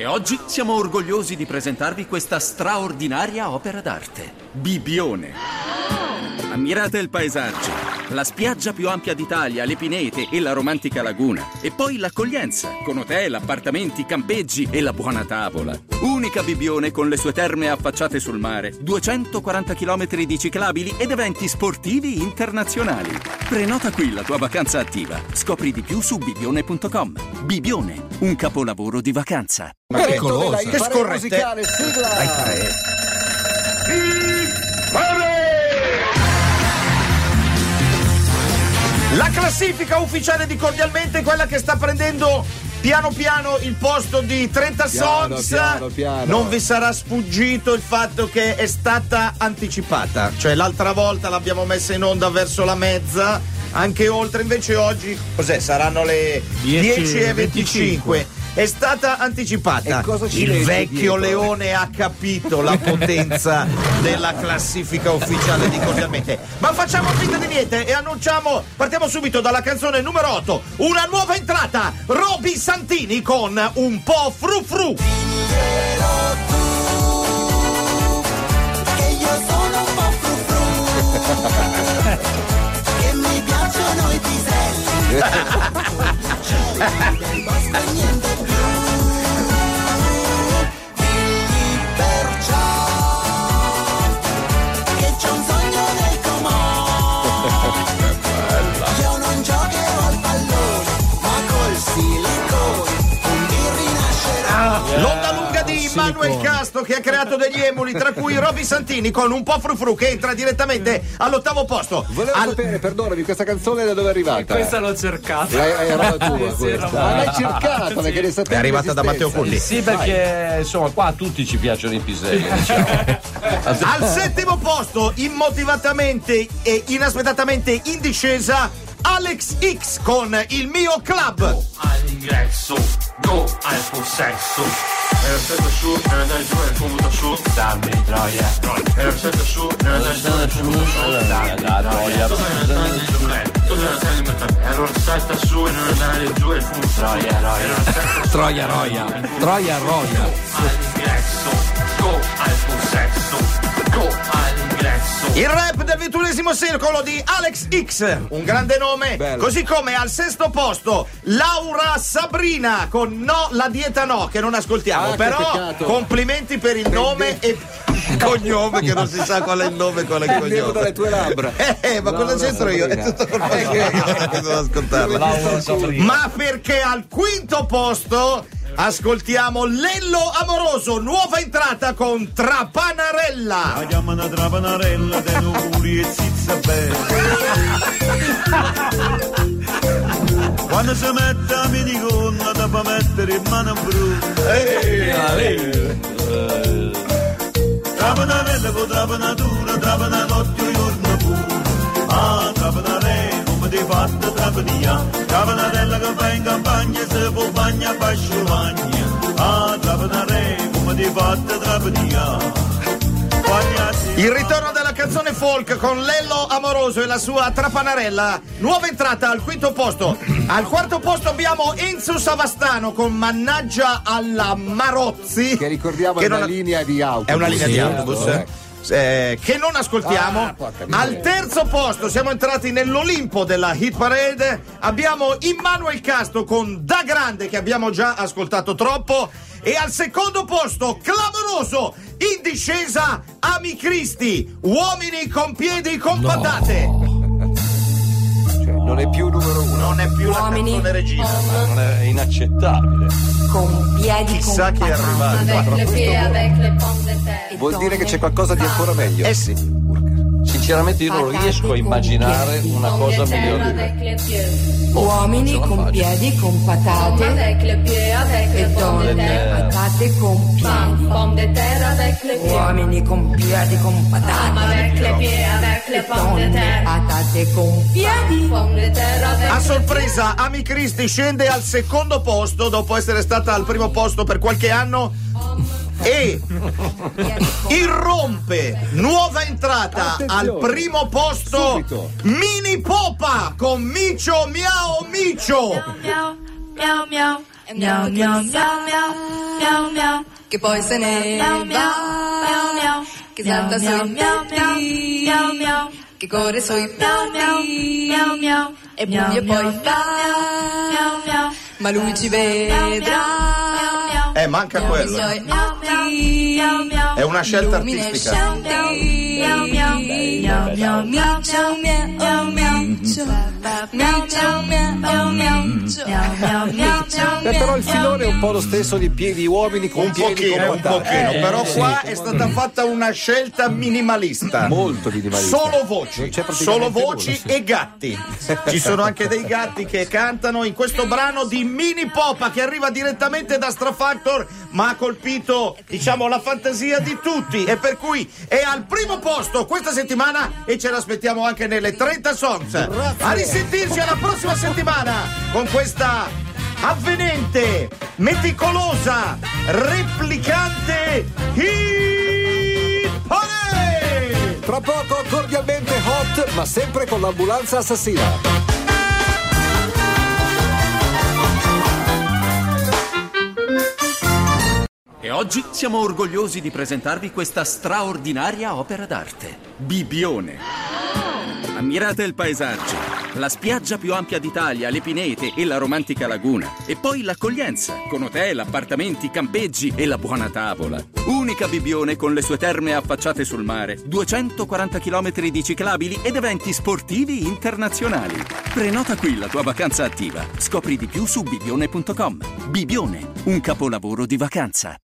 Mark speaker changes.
Speaker 1: E oggi siamo orgogliosi di presentarvi questa straordinaria opera d'arte. Bibione. Ammirate il paesaggio, la spiaggia più ampia d'Italia, le pinete e la romantica laguna. E poi l'accoglienza, con hotel, appartamenti, campeggi e la buona tavola. Unica Bibione con le sue terme affacciate sul mare, 240 km di ciclabili ed eventi sportivi internazionali. Prenota qui la tua vacanza attiva. Scopri di più su bibione.com. Bibione, un capolavoro di vacanza.
Speaker 2: Pericolosa.
Speaker 3: Che scorrette.
Speaker 2: musicale, sigla.
Speaker 3: Dai, tre. La classifica ufficiale di Cordialmente è quella che sta prendendo piano piano il posto di 30
Speaker 2: Piano, piano.
Speaker 3: Non vi sarà sfuggito il fatto che è stata anticipata. Cioè l'altra volta l'abbiamo messa in onda verso la mezza, anche oltre, invece oggi cos'è? Saranno le 10 e 25. È stata anticipata.
Speaker 2: E cosa ci
Speaker 3: Il vecchio
Speaker 2: dietro?
Speaker 3: Leone ha capito la potenza della classifica ufficiale di Cordialmente. Ma facciamo finta di niente e annunciamo, partiamo subito dalla canzone numero 8, una nuova entrata, Roby Santini con un po' fru fru.
Speaker 4: che io sono un po' fru fru che mi piacciono i piselli
Speaker 3: Manuel Casto che ha creato degli emuli, tra cui Roby Santini con un po' fru fru che entra direttamente all'ottavo posto.
Speaker 2: Volevo
Speaker 3: Al-
Speaker 2: sapere, perdonami, questa canzone da dove è arrivata?
Speaker 5: Questa l'ho cercata.
Speaker 2: L'hai, era la tua
Speaker 5: Sì,
Speaker 2: questa. Ma l'hai cercata perché ne sapevi
Speaker 3: È arrivata da Matteo. Culli.
Speaker 6: Sì, perché insomma qua a tutti ci piacciono i piselli. Diciamo.
Speaker 3: Al settimo posto, immotivatamente e inaspettatamente in discesa, Alex X con il mio club.
Speaker 7: all'ingresso, go al possesso. E rossetto su, e dai giù e punto su, dammi troia. E rossetto su, e dai giù e punto su, dammi troia. Tu sei una donna di giù, tu sei una donna di giù. E rossetto su, e non dai giù e punto troia. E rossetto su,
Speaker 6: Troia roia. Troia roia.
Speaker 7: all'ingresso,
Speaker 3: Il rap del ventunesimo secolo di Alex X, un grande nome,
Speaker 2: Bello.
Speaker 3: così come al sesto posto Laura Sabrina con No, la dieta no, che non ascoltiamo,
Speaker 2: Ah,
Speaker 3: però complimenti per il nome e cognome che non si sa qual è il nome e qual è il
Speaker 2: dalle
Speaker 3: cognome.
Speaker 2: tue labbra.
Speaker 3: Eh, eh, ma cosa
Speaker 2: Laura
Speaker 3: c'entro io? È
Speaker 2: Sabrina.
Speaker 3: tutto colpa sua che devo ascoltarla.
Speaker 6: Laura Sabrina.
Speaker 3: Ma perché al quinto posto ascoltiamo Lello Amoroso, nuova entrata con Trapanarella.
Speaker 8: La chiamano trapanarella de nuri e zizza bella Quando si mette a minigonna da fa mettere in mano brutta Trapanarella con trapanatura, trapana notte trapania Trapanarella che fa in campagna se può bagna bascio magna Ah, trapanarella come ti fatta trapania
Speaker 3: Il ritorno della canzone folk con Lello Amoroso e la sua Trapanarella. Nuova entrata al quinto posto. Al quarto posto abbiamo Enzo Savastano con Mannaggia alla Marozzi.
Speaker 2: Che ricordiamo
Speaker 3: Che
Speaker 2: è una linea di autobus.
Speaker 3: È una linea di
Speaker 2: Sì,
Speaker 3: autobus.
Speaker 2: eh.
Speaker 3: Eh, che non ascoltiamo.
Speaker 2: Ah.
Speaker 3: Al terzo posto siamo entrati nell'Olimpo della hit parade. Abbiamo Immanuel Casto con Da Grande che abbiamo già ascoltato troppo. E al secondo posto, clamoroso, in discesa, Ami Cristi, uomini con piedi con patate.
Speaker 2: Non è più numero uno.
Speaker 3: Non è più
Speaker 9: Uomini.
Speaker 3: la canzone regina.
Speaker 6: Non è inaccettabile.
Speaker 9: con piedi
Speaker 3: Chissà
Speaker 9: con
Speaker 3: chi è arrivato.
Speaker 2: Vuol dire che c'è qualcosa di ancora meglio.
Speaker 3: Eh sì.
Speaker 6: Sinceramente io non riesco a immaginare una cosa migliore. di questa.
Speaker 9: Uomini con piedi con patate. E donne patate con piedi. Uomini con piedi con patate. e donne patate con piedi.
Speaker 3: A sorpresa, Ami Cristi scende al secondo posto dopo essere stata al primo posto per qualche anno e irrompe nuova entrata
Speaker 2: Attenzione.
Speaker 3: al primo posto
Speaker 2: Subito.
Speaker 3: Mini Popa con Micio Miao Micio
Speaker 10: Miau, miau, miau.
Speaker 9: miau miau miau miau miau miau che poi se ne va miau miau che salta sui miau miau miau miau che corre sui miau miau miau miau e e poi va miau miau ma lui ci vedrà
Speaker 3: Eh, manca quello. È una scelta artistica.
Speaker 2: Beh, però il filone è un po' lo stesso di piedi uomini con
Speaker 3: Un
Speaker 2: piedi
Speaker 3: pochino,
Speaker 2: con
Speaker 3: un pochino,
Speaker 2: Eh,
Speaker 3: però
Speaker 2: sì.
Speaker 3: qua è stata fatta una scelta minimalista.
Speaker 2: Molto minimalista.
Speaker 3: Solo voci, solo voci
Speaker 2: nulla, sì.
Speaker 3: e gatti. Ci sono anche dei gatti che cantano in questo brano di Mini Popa che arriva direttamente da Strafactor, ma ha colpito, diciamo, la fantasia di tutti e per cui è al primo posto questa settimana e ce l'aspettiamo anche nelle 30 songs. A risentirci alla prossima settimana con questa avvenente, meticolosa, replicante hit parade!
Speaker 2: Tra poco cordialmente hot, ma sempre con l'ambulanza assassina.
Speaker 1: E oggi siamo orgogliosi di presentarvi questa straordinaria opera d'arte. Bibione. Ammirate il paesaggio, la spiaggia più ampia d'Italia, le pinete e la romantica laguna. E poi l'accoglienza, con hotel, appartamenti, campeggi e la buona tavola. Unica Bibione con le sue terme affacciate sul mare, 240 km di ciclabili ed eventi sportivi internazionali. Prenota qui la tua vacanza attiva. Scopri di più su bibione.com. Bibione, un capolavoro di vacanza.